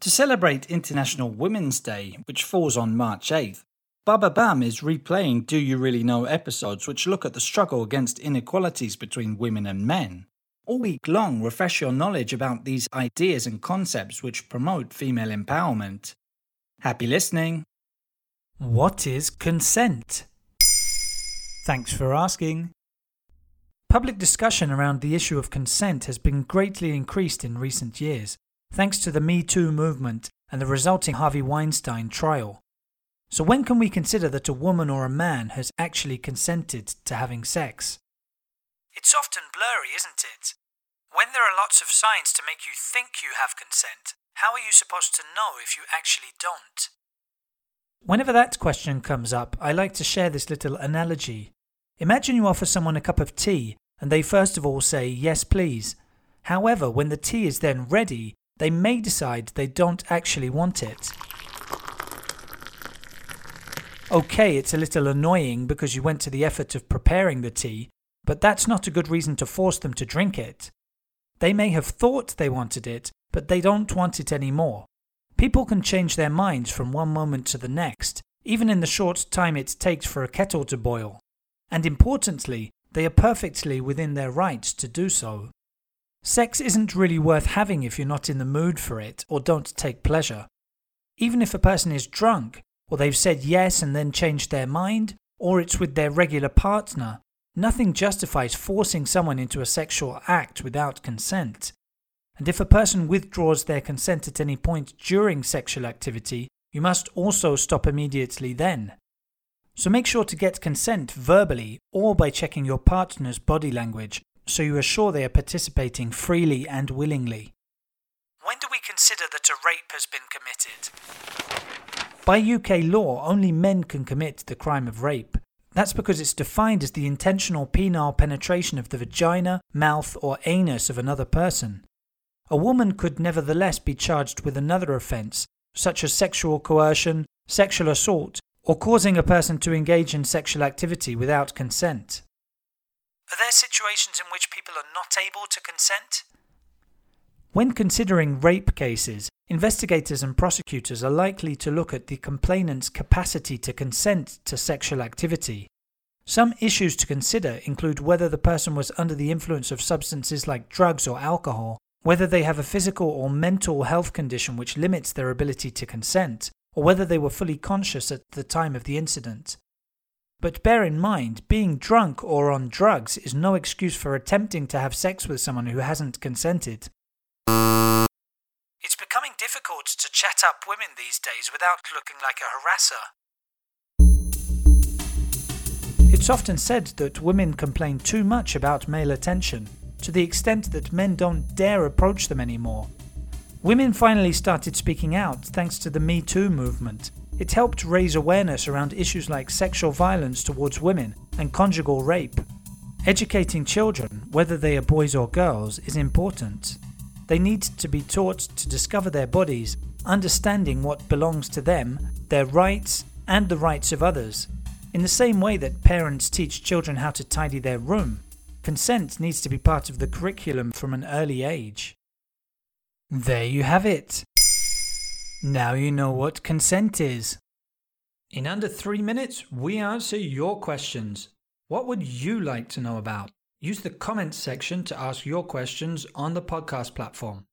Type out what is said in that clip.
To celebrate International Women's Day, which falls on March 8th, Bababam is replaying Do You Really Know episodes which look at the struggle against inequalities between women and men. All week long, refresh your knowledge about these ideas and concepts which promote female empowerment. Happy listening! What is consent? Thanks for asking. Public discussion around the issue of consent has been greatly increased in recent years, thanks to the Me Too movement and the resulting Harvey Weinstein trial. So, when can we consider that a woman or a man has actually consented to having sex? It's often blurry, isn't it? When there are lots of signs to make you think you have consent, how are you supposed to know if you actually don't? Whenever that question comes up, I like to share this little analogy. Imagine you offer someone a cup of tea and they first of all say, Yes, please. However, when the tea is then ready, they may decide they don't actually want it. Okay, it's a little annoying because you went to the effort of preparing the tea, but that's not a good reason to force them to drink it. They may have thought they wanted it, but they don't want it anymore. People can change their minds from one moment to the next, even in the short time it takes for a kettle to boil. And importantly, they are perfectly within their rights to do so. Sex isn't really worth having if you're not in the mood for it or don't take pleasure. Even if a person is drunk, or they've said yes and then changed their mind, or it's with their regular partner, nothing justifies forcing someone into a sexual act without consent. And if a person withdraws their consent at any point during sexual activity, you must also stop immediately then. So make sure to get consent verbally or by checking your partner's body language so you are sure they are participating freely and willingly. When do we consider that a rape has been committed? By UK law, only men can commit the crime of rape. That's because it's defined as the intentional penile penetration of the vagina, mouth, or anus of another person. A woman could nevertheless be charged with another offence, such as sexual coercion, sexual assault, or causing a person to engage in sexual activity without consent. Are there situations in which people are not able to consent? When considering rape cases, investigators and prosecutors are likely to look at the complainant's capacity to consent to sexual activity. Some issues to consider include whether the person was under the influence of substances like drugs or alcohol, whether they have a physical or mental health condition which limits their ability to consent, or whether they were fully conscious at the time of the incident. But bear in mind, being drunk or on drugs is no excuse for attempting to have sex with someone who hasn't consented. It's becoming difficult to chat up women these days without looking like a harasser. It's often said that women complain too much about male attention, to the extent that men don't dare approach them anymore. Women finally started speaking out thanks to the Me Too movement. It helped raise awareness around issues like sexual violence towards women and conjugal rape. Educating children, whether they are boys or girls, is important. They need to be taught to discover their bodies, understanding what belongs to them, their rights, and the rights of others. In the same way that parents teach children how to tidy their room, Consent needs to be part of the curriculum from an early age. There you have it. Now you know what consent is. In under three minutes, we answer your questions. What would you like to know about? Use the comments section to ask your questions on the podcast platform.